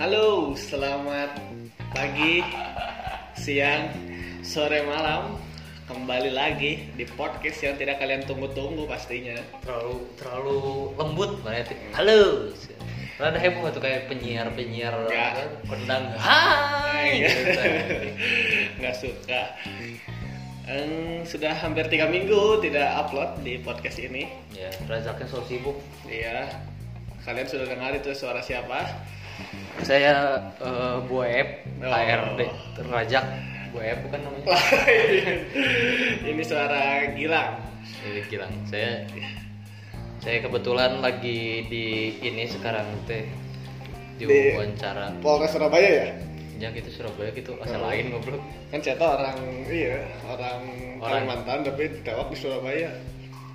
Halo, selamat pagi, siang, sore, malam. Kembali lagi di podcast yang tidak kalian tunggu-tunggu pastinya. terlalu terlalu lembut berarti halo Rada heboh tuh kayak penyiar penyiar Ya. kondang hai Iya. gitu. Nggak suka. Em, sudah hampir tiga minggu tidak upload di podcast ini. ya Razaknya so sibuk Iya. Kalian sudah dengar itu suara siapa? Saya eh, Boeb Oh. HRD Razak Boeb bukan namanya ini suara Gilang. Ini Gilang saya saya kebetulan lagi di ini sekarang teh Di- diwawancara Polres Surabaya ya? ya gitu Surabaya gitu asal Oh. lain goblok Kan saya orang iya, orang, Orang. Kalimantan tapi ditewak di Surabaya.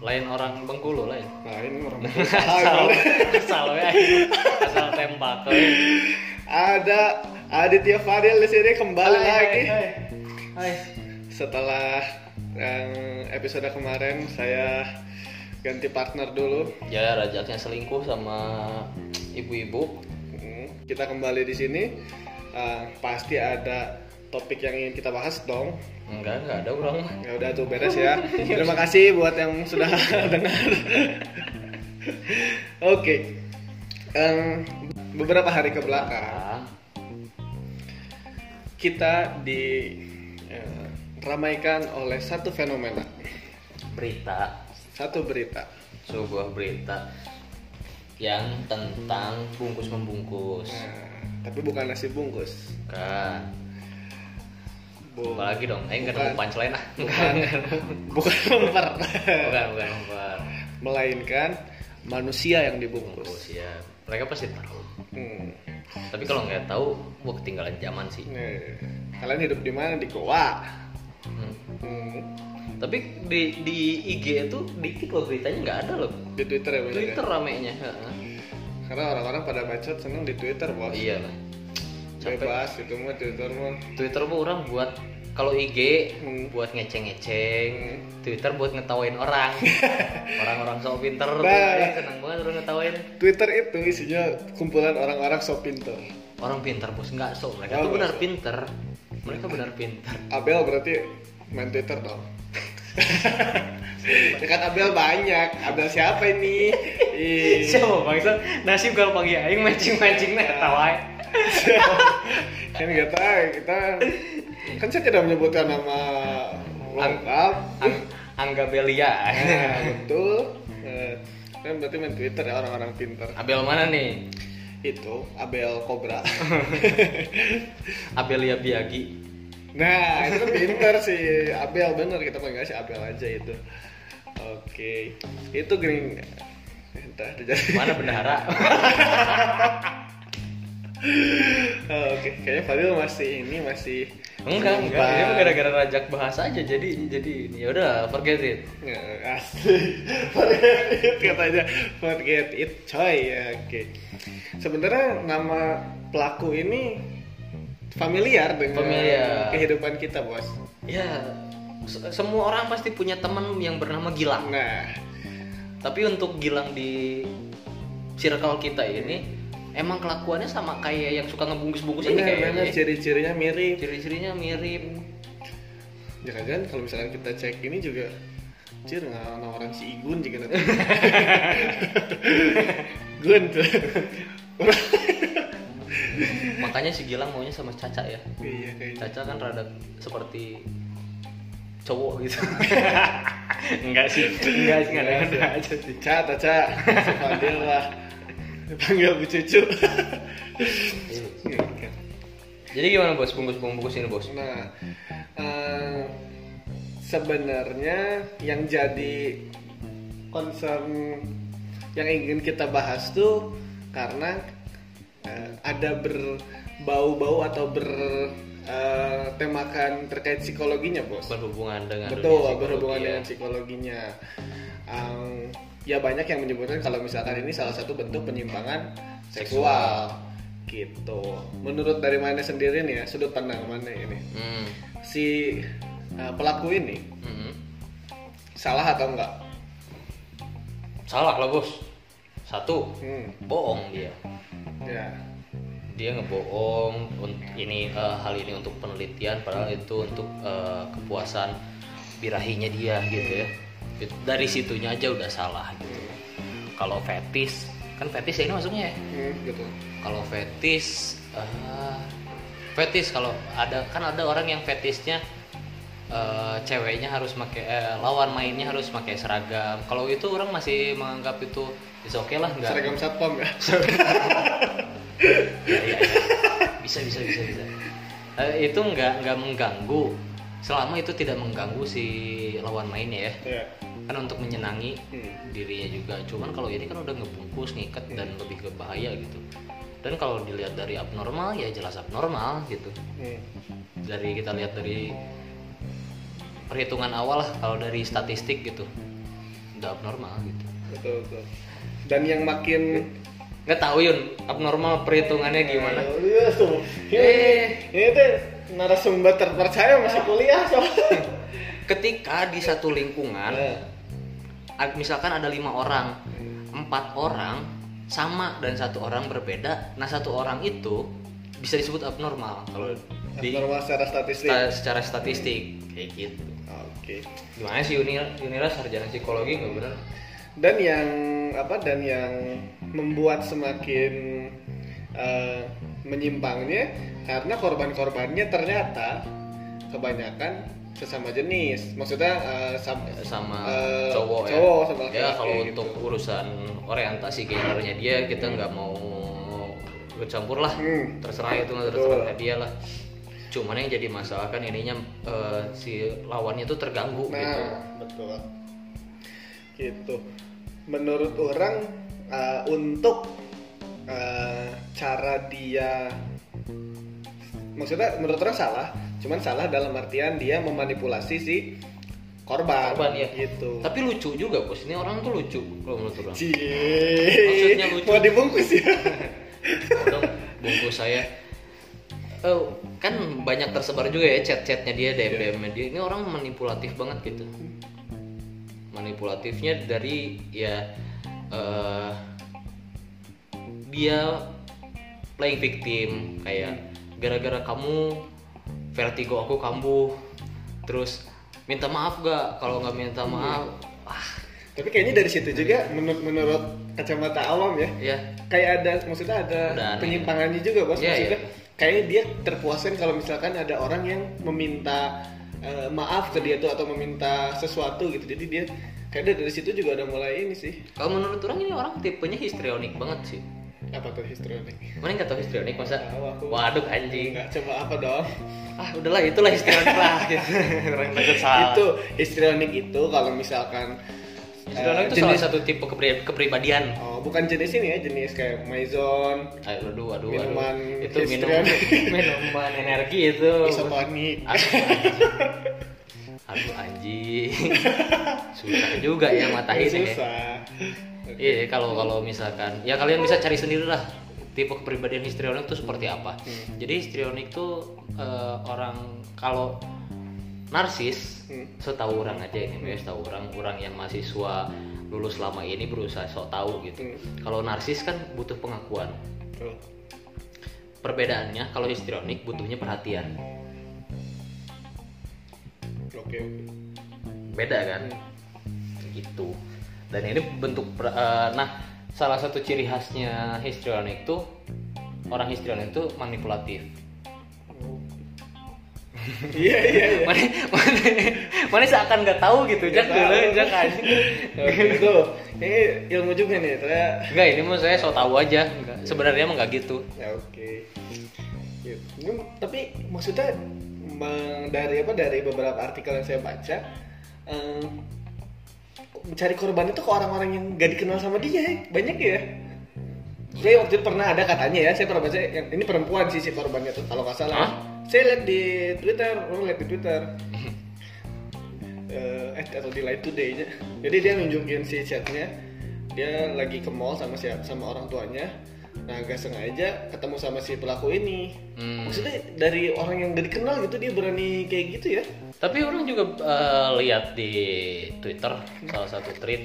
Lain orang Bengkulu lain ini orang asal asal ya asal tembak. Ada Aditya Fadil di sini kembali Hai, lagi. hai, hai. Hai. Setelah yang episode kemarin saya ganti partner dulu. Ya rajaknya selingkuh sama ibu-ibu. Hmm, Kita kembali di sini. Ah, pasti ada topik yang ingin kita bahas dong. Enggak, enggak ada orang. mah. Ya udah tuh beres ya. Terima kasih buat yang sudah dengar. Oke. Em, beberapa hari ke belakang kita diramaikan oleh satu fenomena, berita, satu berita. sebuah berita yang tentang bungkus membungkus. Nah, tapi bukan nasi bungkus. Kan. Bu- Apalagi dong, enggak Bukan. nemu punchline lah. bukan bukan bukan, bukan bukan. Melainkan manusia yang dibungkus. Bungkus ya. Mereka pasti tahu. Hmm. Tapi kalau nggak tahu, wah ketinggalan zaman sih. Nih, kalian hidup di mana? Di Goa. Hmm. Hmm. Tapi di di IG itu dikit loh beritanya nggak ada loh. Di Twitter ya ya? Twitter ramenya. Karena orang-orang pada bacot seneng di Twitter, Bos. Iya lah. Bebas itu mah Twitter mah. Twitter bu orang buat kalau IG Hmm. buat ngeceng-ngeceng, Hmm. Twitter buat ngetawain orang. Orang-orang sok pinter tuh, Nah. eh, senang banget orang ngetawain. Twitter itu isinya kumpulan orang-orang so pinter. Orang pinter bos nggak sok, mereka Oh, tuh benar sok. pinter. Mereka benar pinter. Abel berarti main Twitter dong. kan Abel banyak. Abel siapa ini? Ih. Siapa bangsa? Nasib kalau pagi aing mancing-mancing nah ketawa. kan kita kita kan saya tidak menyebutkan nama lengkap. Ang Angga Belia. Nah, betul. Eh, kan berarti main Twitter ya orang-orang pinter. Abel mana nih? Itu Abel Cobra. Abelia Biagi. Nah, itu pinter sih Abel bener kita panggil si Abel aja itu. Oke, itu gering. Entah terjadi. Mana bendahara? Oh, Oke, kayaknya Fadil masih ini masih enggak, enggak. Ini gara-gara rajak bahas aja. Jadi jadi ya udah forget it. Asli forget it katanya forget it coy ya oke sebenarnya nama pelaku ini familiar dengan Familiar. kehidupan kita bos Ya, se- semua orang pasti punya teman yang bernama Gilang. nah Tapi untuk Gilang di circle kita ini emang kelakuannya sama kayak yang suka ngebungkus-bungkus ini kayaknya. ciri-cirinya mirip Ciri-cirinya mirip. jangan-jangan kalau misalkan kita cek ini juga Cir nggak nawaran si Igun juga nanti Gun tuh Makanya si Gilang maunya sama Caca ya. iya kayaknya Caca kan rada seperti cowok gitu. enggak sih, enggak sih, enggak ada aja sih. Ca, Ca, si Fadil lah panggil Bu Cucu Jadi gimana bos bungkus-bungkus ini bos? Nah, eh, sebenarnya yang jadi concern yang ingin kita bahas tuh karena eh, ada berbau-bau atau bertemakan terkait psikologinya, bos. Berhubungan dengan Betul, dunia psikologi berhubungan ya. dengan psikologinya. Em, ya banyak yang menyebutkan kalau misalkan ini salah satu bentuk penyimpangan seksual. Gitu. Menurut dari mana sendiri nih ya, sudut pandang mana ini? Hmm. Si eh, pelaku ini hmm. salah atau enggak? Salah lah bos. Satu, Hmm, bohong dia. ya. dia ngebohong ini eh, hal ini untuk penelitian padahal itu untuk eh, kepuasan birahinya dia gitu ya It- dari situnya aja udah salah gitu. Kalau fetis kan fetis ya ini maksudnya ya? Hmm, gitu. Kalau fetis eh, fetis kalau ada kan ada orang yang fetisnya eh, ceweknya harus pakai eh, lawan mainnya harus pakai seragam. Kalau itu orang masih menganggap itu is oke lah nggak. Seragam satpam ya? Ya, ya, ya. bisa bisa bisa bisa. Eh, itu nggak nggak mengganggu selama itu tidak mengganggu si lawan mainnya ya. Ya kan untuk menyenangi Hmm. dirinya juga. Cuman kalau ini kan udah ngebungkus ngikat dan lebih ke bahaya gitu. Dan kalau dilihat dari abnormal ya jelas abnormal gitu. Hmm. dari kita lihat dari perhitungan awal lah kalau dari statistik gitu udah abnormal gitu. Betul betul. Dan yang makin nggak tahu yun abnormal perhitungannya gimana? Iya, tuh. Eh. Tuh narasumber terpercaya masih kuliah soalnya. ketika di satu lingkungan ad- misalkan ada lima orang empat orang sama dan satu orang berbeda nah satu orang itu bisa disebut abnormal kalau di secara statistik. sta- secara statistik kayak gitu Oke. gimana sih Unira Unira sarjana psikologi nggak bener Dan yang apa dan yang membuat semakin eh, menyimpangnya karena korban-korbannya ternyata kebanyakan sesama jenis. Maksudnya eh, sam- sama Eh, cowok, cowok ya sama ya kalau gitu. untuk urusan orientasi gendernya dia kita nggak mau ikut campur lah Hmm. terserah itu Betul. terserah dia lah cuman yang jadi masalah kan ininya eh, si lawannya tuh terganggu Nah, gitu betul. Gitu. Menurut orang uh, untuk uh, cara dia maksudnya menurut orang salah, cuman salah dalam artian dia memanipulasi si korban, Korban, ya. gitu. tapi lucu juga bos ini orang tuh lucu kalau menurut orang Cie. Maksudnya lucu. Mau dibungkus ya? Bungkus saya Oh, kan banyak tersebar juga ya chat-chatnya dia, DM DM dia. Ini orang manipulatif banget gitu. Manipulatifnya dari ya eh, dia playing victim kayak gara-gara kamu vertigo aku kambuh. Terus minta maaf gak? Kalau nggak minta maaf, ah Tapi kayaknya dari situ juga menurut menurut kacamata awam ya, ya kayak ada maksudnya ada Udah penyimpangannya juga bos Iya, maksudnya iya. kayaknya dia terpuaskan kalau misalkan ada orang yang meminta eh, maaf ke dia tuh atau meminta sesuatu gitu jadi dia kayaknya dari situ juga udah mulai ini sih Kalau menurut orang ini orang tipenya histrionik banget sih. Apa tuh histrionik Mana nggak tahu histrionik masa? Tahu aku. Waduh anjing. nggak coba apa dong Ah udahlah itulah histrionik lah. gitu. Orang takut salah. itu histrionik itu kalau misalkan Histrionik eh, itu salah satu tipe kepri- kepribadian. oh bukan jenis ini ya jenis kayak maison Aduh, aduh, aduh, Minuman aduh. Itu minum, histrionik. minuman energi itu. isotonik Aduh, aduh anjing. Susah juga ya matahin ya. susah Iya, kalau kalau misalkan ya kalian bisa cari sendiri lah tipe kepribadian histrionik itu seperti apa. Hmm. Jadi histrionik itu eh, orang kalau narsis, Hmm. setahu orang aja ini, ya, setahu orang orang yang mahasiswa lulus lama ini berusaha sok tahu gitu. Hmm. Kalau narsis kan butuh pengakuan. Perbedaannya kalau histrionik butuhnya perhatian. oke oke Beda kan? Gitu. Dan ini bentuk eh, nah salah satu ciri khasnya histrionik tuh orang histrionik itu manipulatif. iya iya iya Mana mana mana seakan nggak tahu gitu jak dulu jak aja. Oke, itu ini ilmu juga nih ternyata Enggak ini mau saya so tahu aja. Nggak. Sebenarnya emang nggak gitu. ya oke Gitu. Ini, tapi maksudnya dari apa dari beberapa artikel yang saya baca em, mencari korban itu ke orang-orang yang gak dikenal sama dia ya. banyak ya. Saya waktu itu pernah ada katanya ya saya pernah baca yang ini perempuan sih si korbannya tuh kalau nggak salah. Hah? saya lihat di twitter orang lihat di twitter. Eh eh, atau di live today nya. Jadi dia nunjukin si chatnya. Dia lagi ke mall sama si sama orang tuanya nah gak sengaja ketemu sama si pelaku ini Hmm. maksudnya dari orang yang gak dikenal gitu dia berani kayak gitu ya Tapi orang juga eh, lihat di Twitter salah satu tweet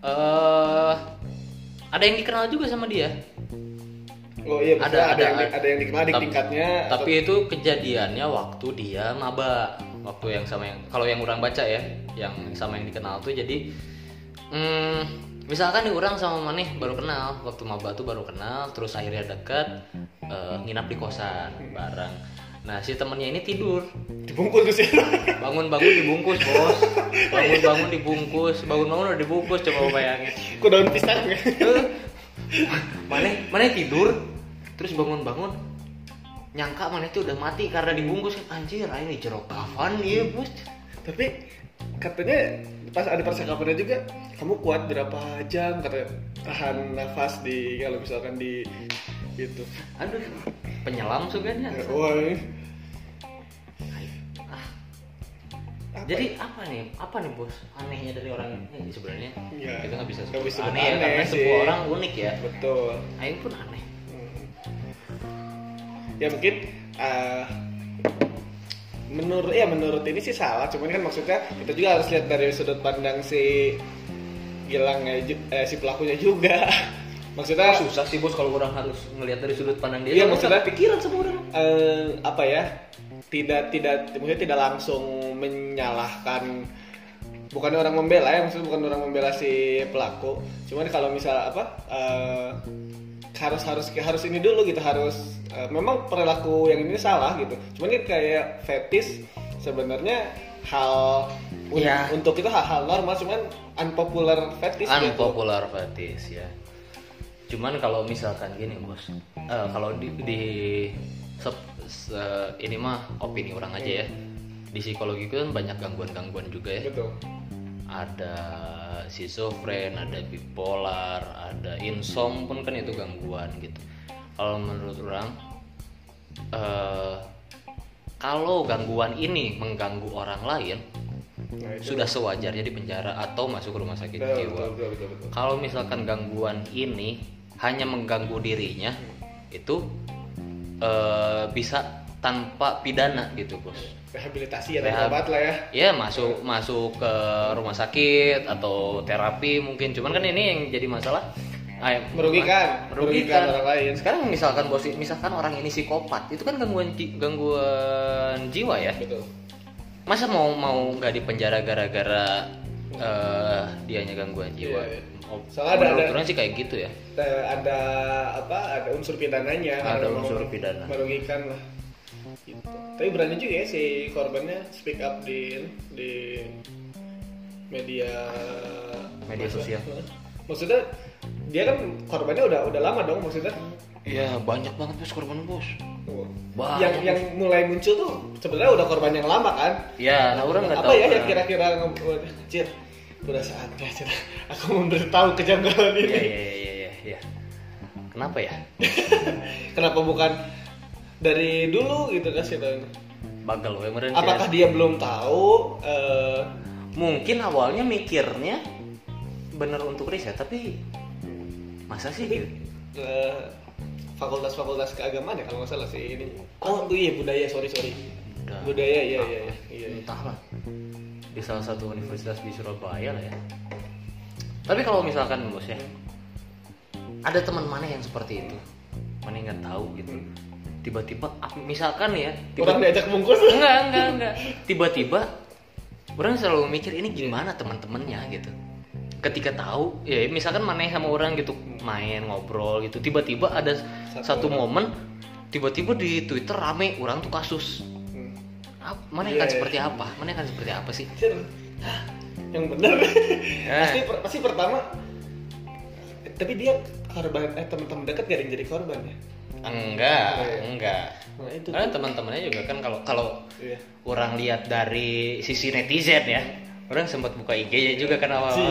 eh ada yang dikenal juga sama dia. Oh iya, Ada, ada, ada, yang di- ada. yang dikenal Tapi- tingkatnya. Tapi itu kejadiannya waktu dia maba, waktu yang sama yang kalau yang orang baca ya, yang sama yang dikenal tuh jadi hmm, misalkan nih orang sama Maneh baru kenal, waktu maba tuh baru kenal, terus akhirnya deket, eh, nginap di kosan bareng. Nah si temennya ini tidur, dibungkus tuh sih. bangun-bangun dibungkus bos, bangun-bangun dibungkus, bangun-bangun udah dibungkus coba bayangin. Kok daun pisang ya? Maneh Maneh tidur, terus bangun-bangun nyangka Maneh tuh udah mati karena dibungkus anjir ini jeruk kafan iya bos Tapi katanya pas ada percakapannya juga kamu kuat berapa jam kata tahan nafas di kalau misalkan di gitu. aduh penyelam sebenarnya Wah, ini. Ah, Apa jadi apa nih apa nih bos anehnya dari orang ini sebenarnya Ya, kita nggak bisa sebut bisa aneh ya aneh karena sih. semua orang unik ya betul. Aing pun aneh Hmm. Ya mungkin eh, menurut ya menurut ini sih salah, cuman kan maksudnya kita juga harus lihat dari sudut pandang si Gilangnya ju- eh, si pelakunya juga. maksudnya susah sih bos kalau orang harus ngelihat dari sudut pandang dia Iya, maksudnya- pikiran sama orang eh, apa ya? Tidak tidak maksudnya tidak langsung menyalahkan bukan orang membela ya maksudnya bukan orang membela si pelaku cuman kalau misal apa eh, harus harus harus ini dulu gitu harus eh, memang perilaku yang ini salah gitu. Cuman ini kayak fetis sebenarnya hal Iya. untuk itu hal-hal normal cuman unpopular fetis gitu. unpopular fetish ya. Cuman kalau misalkan gini bos eh, kalau di, di sep- se- ini mah opini orang aja ya. Di psikologi itu kan banyak gangguan-gangguan juga ya. Betul ada schizofren, ada bipolar, ada insom pun kan itu gangguan gitu. Kalau menurut orang, eh, kalau gangguan ini mengganggu orang lain, nah, itu sudah sewajarnya di penjara atau masuk rumah sakit betul, jiwa. betul, betul, betul, betul. Kalau misalkan gangguan ini hanya mengganggu dirinya, itu eh, bisa tanpa pidana gitu bos. Rehabilitasi ya Rehab- obat lah ya. Ya masuk masuk ke rumah sakit atau terapi mungkin. Cuman kan ini yang jadi masalah. Ah, Merugikan. merugikan. Merugikan orang lain. sekarang misalkan bos misalkan orang ini psikopat itu kan gangguan gangguan jiwa ya. Betul. Masa mau mau nggak di penjara gara-gara eh dianya gangguan jiwa? Iya, iya. Oh, Soalnya ada- ada- sih kayak gitu ya. ada, apa ada unsur pidananya. Ada unsur pidana. merugikan lah. Gitu. Tapi berani juga ya si korbannya speak up di di media Media sosial. maksudnya dia kan korbannya udah udah lama dong maksudnya ya banyak banget bos korban bos Banyak. yang yang mulai muncul tuh sebenarnya udah korban yang lama kan ya nah orang nggak apa tahu ya yang kan. kira-kira Cir, udah saatnya Cir. aku memberitahu kejanggalan ya ini ya ya ya ya kenapa ya kenapa bukan dari dulu gitu kan sih bagal we meren apakah dia belum tahu eh, mungkin awalnya mikirnya bener untuk riset tapi masa sih gitu? eh, fakultas-fakultas keagamaan ya kalau nggak salah sih ini. Oh. Iya budaya sorry sorry. Udah. budaya iya iya iya, iya. entahlah. Di salah satu universitas di Surabaya lah ya. Tapi kalau misalkan bos ya ada teman mana yang seperti itu? Mana yang nggak tahu gitu tiba-tiba misalkan ya tiba orang diajak bungkus. Enggak enggak enggak. Tiba-tiba orang selalu mikir ini gimana teman-temannya? gitu. Ketika tahu ya misalkan mana sama orang gitu main ngobrol gitu tiba-tiba ada satu, Satu momen tiba-tiba di Twitter rame orang tuh kasus. Hmm. Mana Iya, akan iya. seperti apa? Mana akan seperti apa sih? Yang benar Ya. pasti per- pasti pertama tapi dia korban eh teman-teman dekat gak ada yang jadi korban ya enggak. Iya. enggak. Nah itu karena teman-temannya juga kan kalau kalau iya. orang lihat dari sisi netizen ya orang sempat buka IG-nya juga kan awal si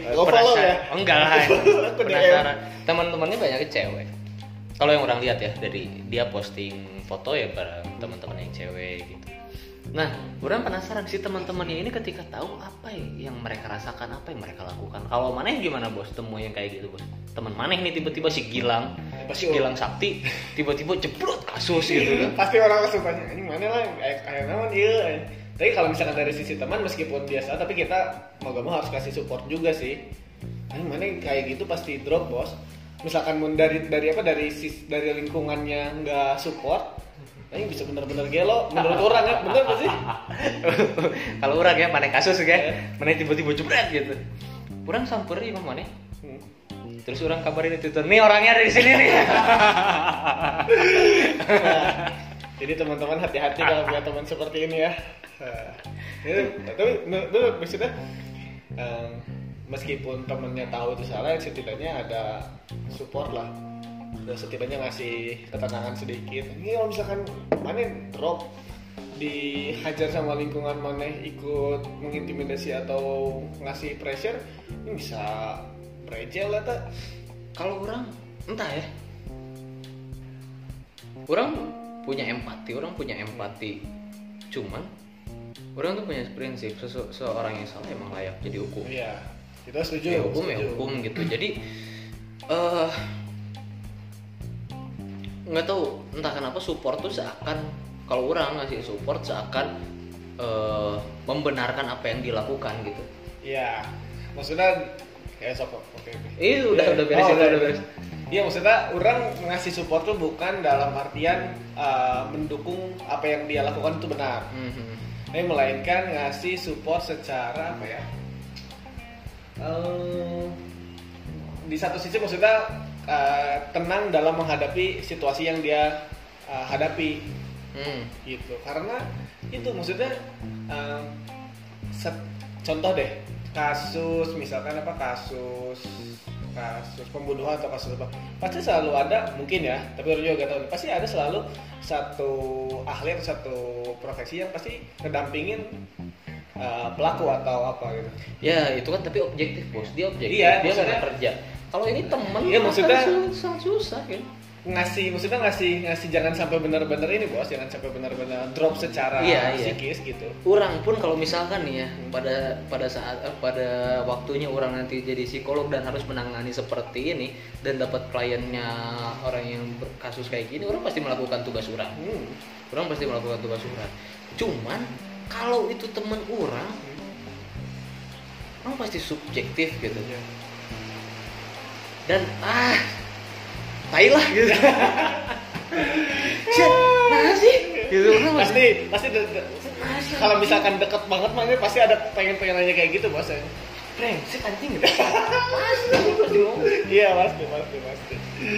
Gak ya? Oh, enggak lah penasaran. Teman-temannya banyak cewek. Kalau yang orang lihat ya dari dia posting foto ya bareng teman-teman yang cewek gitu nah orang penasaran sih teman-temannya ini ketika tahu apa ya yang mereka rasakan apa yang mereka lakukan. Kalau maneh gimana bos? Temu yang kayak gitu bos. Teman maneh nih tiba-tiba si Gilang Pasti si Gilang Sakti tiba-tiba jeblot kasus gitu kan. pasti orang langsung tanya ini mana lah kayak naon iya eh." tapi kalau misalkan dari sisi teman meskipun biasa tapi kita mau gak mau harus kasih support juga sih. Ini mana yang kayak gitu pasti drop bos. Misalkan dari dari apa dari sis, dari lingkungannya nggak support ini bisa bener-bener gelo menurut orang ya bener gak sih kalau orang ya mana kasus ya Iya. mana tiba-tiba jebret gitu orang samperin mah mana Hmm. terus orang kabarin di Twitter nih orangnya ada di sini nih Nah, jadi teman-teman hati-hati kalau punya teman seperti ini ya. Nah, tapi menurut menurut maksudnya meskipun temennya tahu itu salah, setidaknya ada support lah. Dan setidaknya ngasih ketenangan sedikit. Ini kalau misalkan mana drop. Dihajar sama lingkungan mana ikut mengintimidasi atau ngasih pressure ini bisa berejel lah tak kalau orang entah ya. Orang punya empati orang punya empati. Cuman orang tuh punya prinsip sesu- seorang yang salah emang layak jadi hukum. Iya kita setuju ya hukum ya setuju. hukum gitu. Jadi eh nggak tahu entah kenapa support tuh seakan kalau orang ngasih support seakan eh, membenarkan apa yang dilakukan gitu Iya, maksudnya ya sok oke. oke. Itu udah Iya. udah beres Oh, udah, udah beres. Iya maksudnya orang ngasih support tuh bukan dalam artian uh, mendukung apa yang dia lakukan itu benar. Mhm. Tapi melainkan ngasih support secara apa ya? Eh, di satu sisi maksudnya uh, tenang dalam menghadapi situasi yang dia uh, hadapi. Hmm. gitu. Karena itu maksudnya set- contoh deh kasus misalkan apa kasus kasus pembunuhan atau kasus apa pasti selalu ada mungkin ya tapi orang juga gak tahu. Pasti ada selalu satu ahli atau satu profesi yang pasti ngedampingin uh, pelaku atau apa gitu. Ya itu kan tapi objektif bos. Dia objektif Iya, dia nggak kerja. Kalau ini temen Iya, kan maksudnya- sangat susah kan. ngasih maksudnya ngasih ngasih jangan sampai benar-benar ini bos jangan sampai benar-benar drop secara Iya, iya. psikis gitu Orang pun kalau misalkan nih ya pada pada saat eh, pada waktunya orang nanti jadi psikolog dan harus menangani seperti ini dan dapat kliennya orang yang berkasus kayak gini orang pasti melakukan tugas orang. hmm. Orang pasti melakukan tugas orang. Cuman kalau itu temen orang, orang pasti subjektif gitu. Iya. Dan ah tai lah gitu. Shit, nah sih? Gitu. Masih pasti pasti de- de- nah sih, kalau misalkan deket banget mah ini pasti ada pengen pengen nanya kayak gitu bos ya. brengsek anjing. Gitu pasti iya pasti pasti pasti.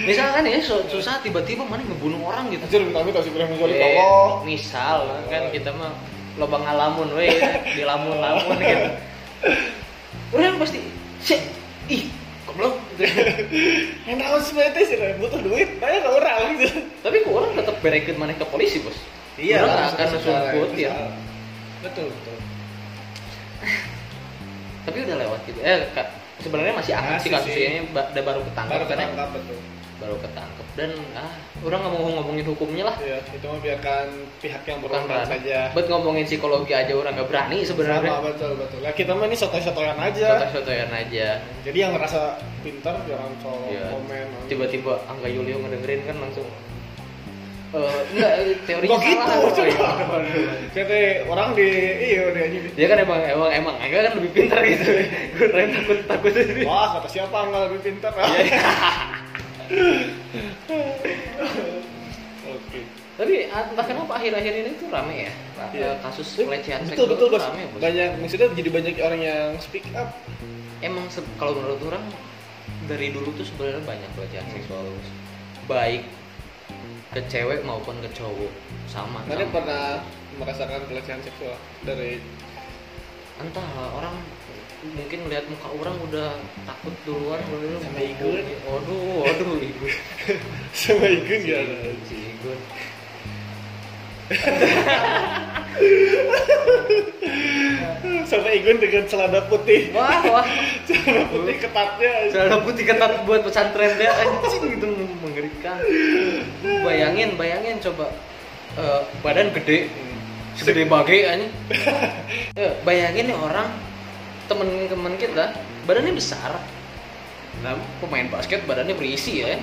Misalkan ya su- susah tiba-tiba mana ngebunuh orang gitu. Anjir minta minta sih menjual Eh, Allah misal kan kita mah loba ngalamun we di lamun-lamun gitu. Orang pasti shit ih goblok yang tahu sebenarnya sih butuh duit banyak ke orang gitu. Tapi kok orang tetap berekeut mana ke polisi bos? Orang nggak akan sumput ya. betul betul. Tapi udah lewat gitu. Eh sebenarnya masih aktif sih kasusnya udah baru ketangkep baru kan ya? ketangkap betul baru ketangkep. Dan ah orang nggak mau ngomongin hukumnya lah. Iya, itu mah biarkan pihak yang berwenang saja. Buat ngomongin psikologi aja orang nggak berani sama sebenarnya betul betul. Lah kita mah ini sotoy-sotoyan aja. Soto-sotoyan aja. Jadi yang ngerasa pintar jangan soal Iya. komen. Tiba-tiba Angga Yulio ngedengerin kan langsung. Eh enggak teorinya gitu? salah iya. Jadi orang di iya dia aja. Dia kan emang emang emang Angga kan lebih pintar gitu. Gue takut takut. Wah, kata siapa nggak lebih pintar? Oke. tapi ah, entah kenapa akhir-akhir ini tuh rame ya Iya. kasus pelecehan Betul seksual betul bos. rame bos Banyak maksudnya jadi banyak orang yang speak up. emang kalau menurut orang dari dulu tuh sebenarnya banyak pelecehan seksual Bos. baik ke cewek maupun ke cowok sama sama. pernah merasakan pelecehan seksual dari entah orang mungkin melihat muka orang udah takut duluan dulu Sama Igun. waduh waduh Igun sama Igun ya? si Igun Sama Igun dengan celana putih. wah wah Celana putih ketatnya. celana putih ketat buat pesantren dia anjing gitu mengerikan bayangin bayangin coba eh, badan gede segede bagai anjing. Ya, bayangin nih orang temen-temen kita badannya besar. Nah pemain basket badannya berisi ya.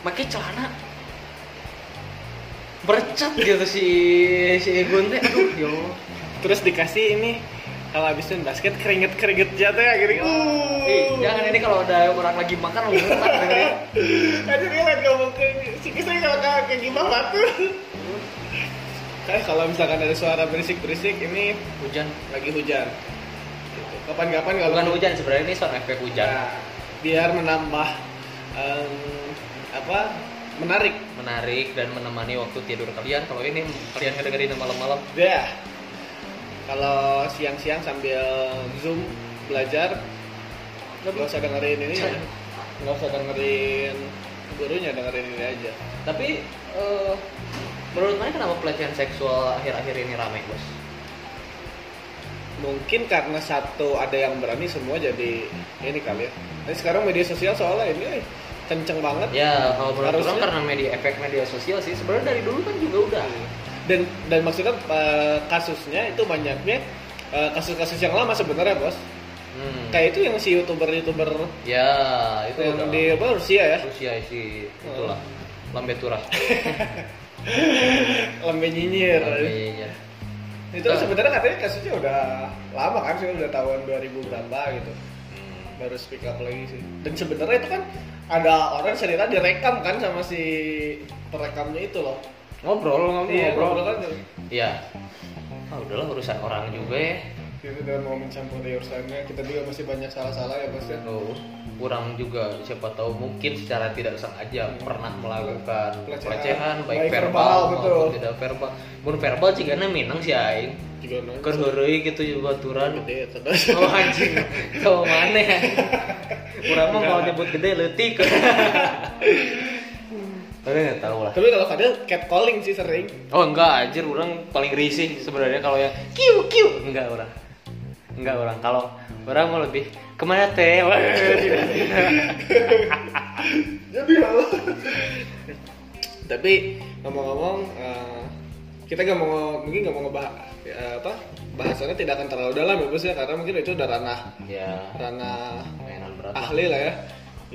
Pakai celana. Bercat gitu si si Egon teh. Aduh ya Allah Terus dikasih ini kalau habis main basket keringet keringet jatuh ya gini uh. Eh, jangan ini kalau ada orang lagi makan lu muntah dengerin. aja dia lagi ngomong ke si kisah kalau kayak gimana tuh kayak kalau misalkan ada suara berisik berisik ini Hujan. lagi hujan Gitu. kapan-kapan kalau Bukan hujan sebenarnya ini sound efek hujan. Nah, biar menambah em, apa menarik Menarik dan menemani waktu tidur kalian. Kalau ini kalian dengerin malam-malam. ya kalau siang-siang sambil zoom belajar nggak usah dengerin ini ya nggak usah dengerin gurunya dengerin ini aja Tapi eh, menurut mana kenapa pelecehan seksual akhir-akhir ini ramai, Bos? mungkin karena satu ada yang berani semua jadi ini kali ya tapi sekarang media sosial soalnya ini eh, kenceng banget Ya, kalau menurut Harusnya. orang karena media efek media sosial sih. Sebenarnya dari dulu kan juga udah. dan dan maksudnya eh, kasusnya itu banyaknya eh, kasus-kasus yang lama sebenarnya bos Hmm. kayak itu yang si youtuber youtuber Ya, itu yang udah di apa Rusia ya Rusia sih itulah lambe turah. lembe nyinyir itu sebenarnya katanya kasusnya udah lama kan sih udah tahun 2000 berapa gitu Hmm. baru speak up lagi sih dan sebenarnya itu kan ada orang cerita direkam kan sama si perekamnya itu loh Ngobrol, ngobrol, iya ngobrol. ngobrol kan Iya. Ah, udahlah urusan orang juga ya. Kita udah mau mencampuri urusannya kita juga masih banyak salah-salah ya bos ya Tuh, kurang juga siapa tahu mungkin secara tidak sengaja pernah melakukan Pelecehan. baik, Baik verbal, verbal, maupun tidak verbal. Mun verbal juga minang sih aing. heureuy gitu juga baturan. gede terus Oh anjing, kau mana? Kurang mah mau nyebut gede leutik. Tapi nggak tahu lah. tapi kalau Fadil catcalling sih sering Oh enggak, anjir orang paling risih sebenarnya kalau yang kiu kiu enggak orang. Enggak orang. Kalau orang mau lebih ke mana teh? Jadi tapi ngomong-ngomong eh, kita nggak mau mungkin nggak mau ngebahas ya, apa bahasannya tidak akan terlalu dalam ya bos ya karena mungkin itu udah ranah Ya, ranah ahli lah ya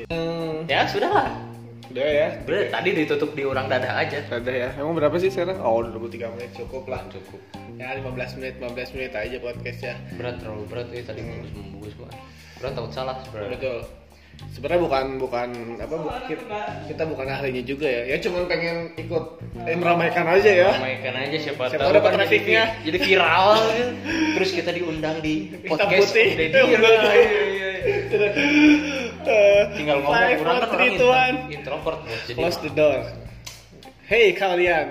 Hmm, Ya sudah lah. Udah ya Bener, tadi ditutup di orang dada aja. ada ya emang berapa sih sekarang oh 23 menit cukup lah Cukup. ya 15 menit 15 menit aja podcast ya Berat terlalu berat eh tadi membus membus gua. Orang takut salah sebenarnya. betul sebenarnya bukan bukan apa bu- kita, kita bukan ahlinya juga ya ya cuman pengen ikut eh, meramaikan aja ya Ramaikan aja siapa, Siapa tahu dapat kan jadi, jadi viral gitu. Terus kita diundang di Hitam podcast putih. Om Deddy. Iya. Iya, iya, iya. Tinggal ngomong five, orang kan orang intro- introvert bos jadi close the door. Hey kalian.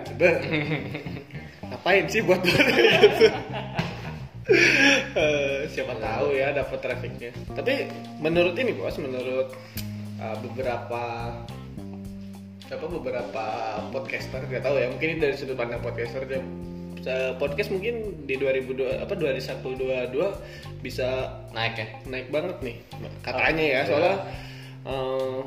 Ngapain sih buat gitu? Eh, siapa tahu ya dapat trafficnya. Tapi menurut ini bos menurut uh, beberapa apa beberapa podcaster nggak tahu ya mungkin ini dari sudut pandang podcaster dia podcast mungkin di 2002 apa 2022 bisa naik ya? naik banget nih katanya ya soalnya eh,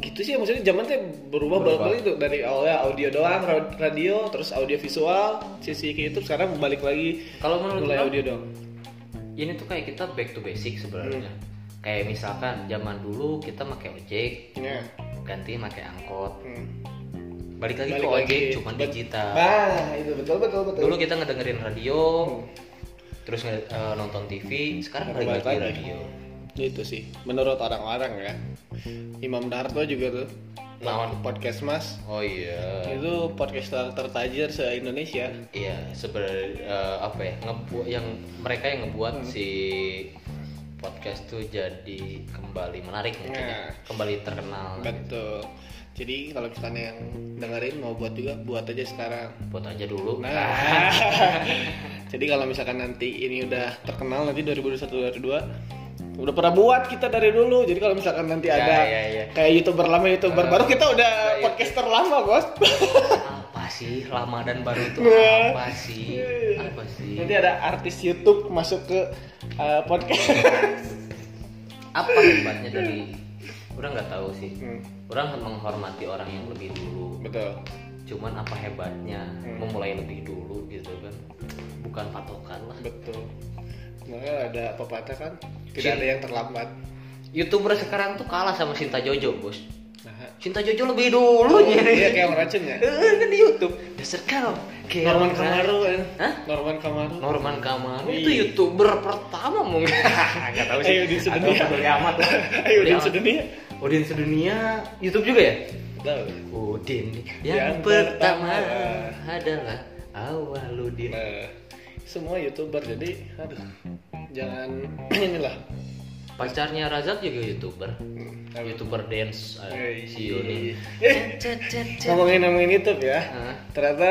gitu sih maksudnya zaman teh berubah Berubah. balik itu dari awalnya audio doang ra- radio terus audio visual sisi ke YouTube sekarang balik lagi kalau menurut mulai audio doang ini tuh kayak kita back to basic sebenarnya Hmm. kayak misalkan zaman dulu kita pakai ojek ya ganti pakai angkot hmm. balik lagi Balik ke ojek lagi. cuman digital nah itu betul betul betul dulu kita ngedengerin radio Hmm. terus eh, nonton TV sekarang balik Balik lagi lagi. radio itu sih menurut orang-orang ya. Imam Darto juga tuh Naon? podcast mas. Oh iya. Itu podcaster tertajir se Indonesia Iya, sebenarnya eh, apa ya ngebu yang mereka yang ngebuat Hmm. si podcast tuh jadi kembali menarik mungkin ya. Nah. kembali terkenal. Betul. Jadi kalau misalnya yang dengerin mau buat juga buat aja sekarang. Buat aja dulu. Nah, jadi kalau misalkan nanti ini udah terkenal nanti 2021 2022 udah pernah buat kita dari dulu. Jadi kalau misalkan nanti Ya, ada ya, ya. kayak youtuber lama youtuber Eh, baru kita udah ya, ya. podcaster lama bos. apa sih lama dan baru itu Nah. apa sih apa sih nanti ada artis YouTube masuk ke uh, podcast. apa hebatnya dari orang nggak tahu sih Hmm, orang menghormati orang yang lebih dulu betul. cuman apa hebatnya Hmm. memulai lebih dulu gitu kan bukan patokan lah Betul. Makanya ada pepatah kan, tidak ada yang terlambat. youtuber sekarang tuh kalah sama Sinta Jojo bos Nah, Cinta Jojo lebih dulu nyari. Iya kayak orang racun ya. Eh, kan di YouTube. Dasar kau. Kayak Norman Kamaru kan. Hah? Norman Kamaru. Norman Kamaru itu Iya. youtuber pertama mungkin. Gak tahu sih. Ayo, di sedunia. peduli amat lah. Ayo di sedunia. Udin sedunia YouTube juga ya? Tahu. Udin yang, Yang pertama pertama. adalah awal Udin. Nah, semua youtuber jadi aduh jangan inilah Pacarnya Razak juga youtuber. apa? Youtuber dance Eh, si Yuni. eh, ngomongin ngomongin YouTube ya Hah? ternyata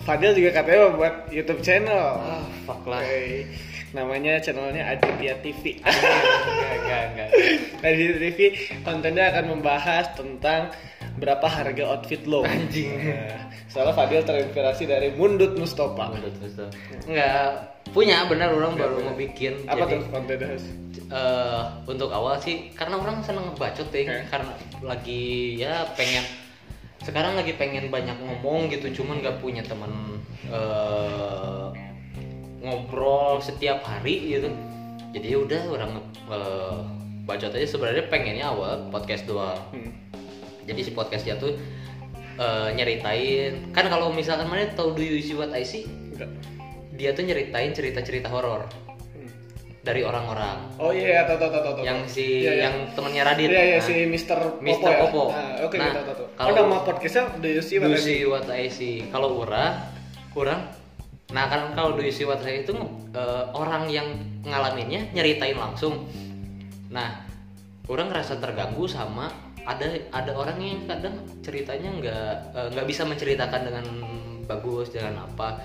Fadil juga katanya buat YouTube channel Ah, fuck lah. Oke. namanya channelnya Aditya TV Enggak, enggak, enggak. Aditya TV kontennya akan membahas tentang berapa harga outfit lo? Anjing. Nah, soalnya Fadil terinspirasi dari Mundut Mustafa. Menurut Mustafa. Enggak punya benar orang baru mau bikin. Apa jadi tuh kontennya eh, untuk awal sih karena orang seneng ngebacot ya karena lagi ya pengen sekarang lagi pengen banyak ngomong gitu cuman nggak punya teman eh, ngobrol setiap hari gitu. Jadi ya udah orang eh, bacot aja. Sebenarnya pengennya awal podcast doang. Hmm. Jadi si podcastnya tuh eh, nyeritain kan kalau misalkan mana tahu do you see what I see Enggak. dia tuh nyeritain cerita-cerita horor Hmm. dari orang-orang Oh iya, tahu tahu tahu tahu. tahu. yang si Iya, iya. yang temennya Radit Iya iya Nah, si Mr. Popo Mr. ya. Popo. Nah, oke Nah, tahu tahu tahu. kalau- oh nama podcastnya Do You See What Do I See? what I see kalau orang orang nah kan kalau do you see what I see itu eh, orang yang ngalaminnya nyeritain langsung nah orang ngerasa terganggu sama ada ada orang yang kadang ceritanya nggak eh, nggak bisa menceritakan dengan bagus dengan apa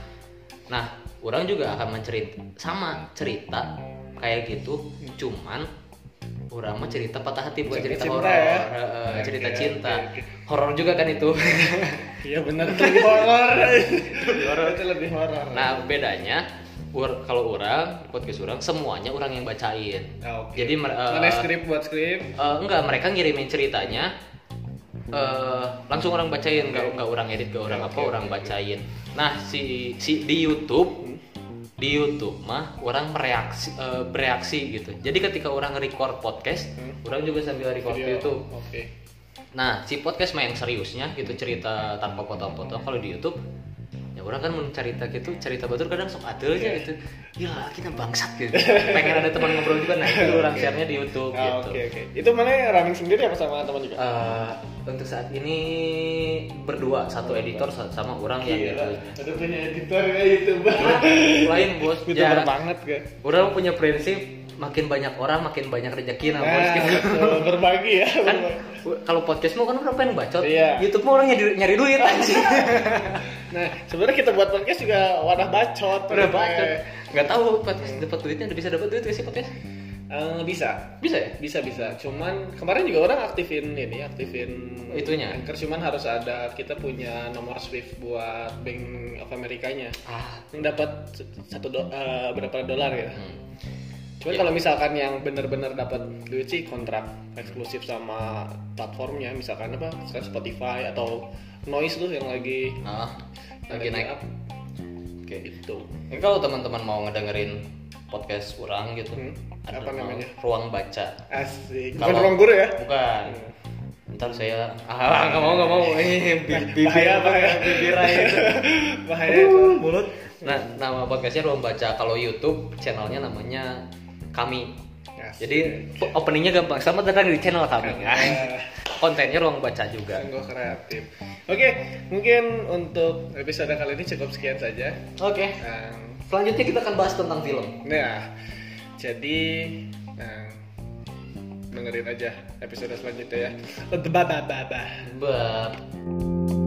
nah orang juga akan mencerita sama cerita kayak gitu cuman orang mah cerita patah hati bukan Cerita cerita, cinta horor ya? Oke, cerita cinta oke. horor juga kan itu Iya benar lebih horor. horor itu lebih horor. nah bedanya ur- kalau orang podcast orang semuanya orang yang bacain Ah, oke. jadi eh, Mana skrip buat skrip? eh, enggak mereka ngirimin ceritanya eh langsung orang bacain nggak nggak orang edit nggak orang Oke, apa oke, orang oke. bacain nah si si di YouTube di YouTube mah orang mereaksi eh, bereaksi gitu jadi ketika orang record podcast Hmm. orang juga sambil record di YouTube Oke. Nah, si podcast main seriusnya gitu cerita tanpa potong-potong kalau di YouTube ya orang kan mencerita gitu cerita betul kadang sok adil aja gitu. Gila kita bangsat gitu. Pengen ada teman ngobrol juga nah itu orang share-nya di YouTube Ah, gitu. Oke oke. Itu mana running sendiri apa sama teman juga? Eh, untuk saat ini berdua satu editor sa- sama orang yang gitu Ada punya editor ya youtuber. lain bos. Youtuber ya banget kan. orang punya prinsip makin banyak orang makin banyak rezeki nah, Nah, gitu. betul. berbagi ya. kan kalau podcast mau kan orang pengen bacot Iya. YouTube mau orang nyari, nyari duit Nah, sebenarnya kita buat podcast juga wadah bacot. udah bacot nggak tahu podcast dapat duitnya udah bisa dapat duit gak sih podcast Eh, bisa. bisa ya Bisa bisa. Cuman kemarin juga orang aktifin ini, aktifin Itunya? Anchor cuman harus ada kita punya nomor Swift buat Bank of Amerikanya. ah Yang dapat satu do, eh, berapa dolar ya. hmm. Cuman Ya. kalau misalkan yang benar-benar dapat duit sih kontrak eksklusif sama platformnya, misalkan apa? Misalkan Spotify atau Noise tuh yang lagi ah lagi naik up. oke Itu. Ini kalau teman-teman mau ngedengerin podcast kurang gitu Hmm, ada apa nama namanya? ruang baca Asik. Bukan Kalau- ruang guru ya? bukan ntar saya ah nggak mau nggak mau eh bi- bibir Bahaya, bahaya. bibir aja itu. Bahaya itu. mulut nah nama podcastnya ruang baca kalau YouTube channelnya namanya kami Asik. jadi openingnya gampang selamat datang di channel kami Ah. kontennya ruang baca juga Sungguh kreatif. Oke, mungkin untuk episode kali ini cukup sekian saja. oke Nah, selanjutnya kita akan bahas tentang film Nah, jadi nah, dengerin aja episode selanjutnya ya. Bye bye bye. bye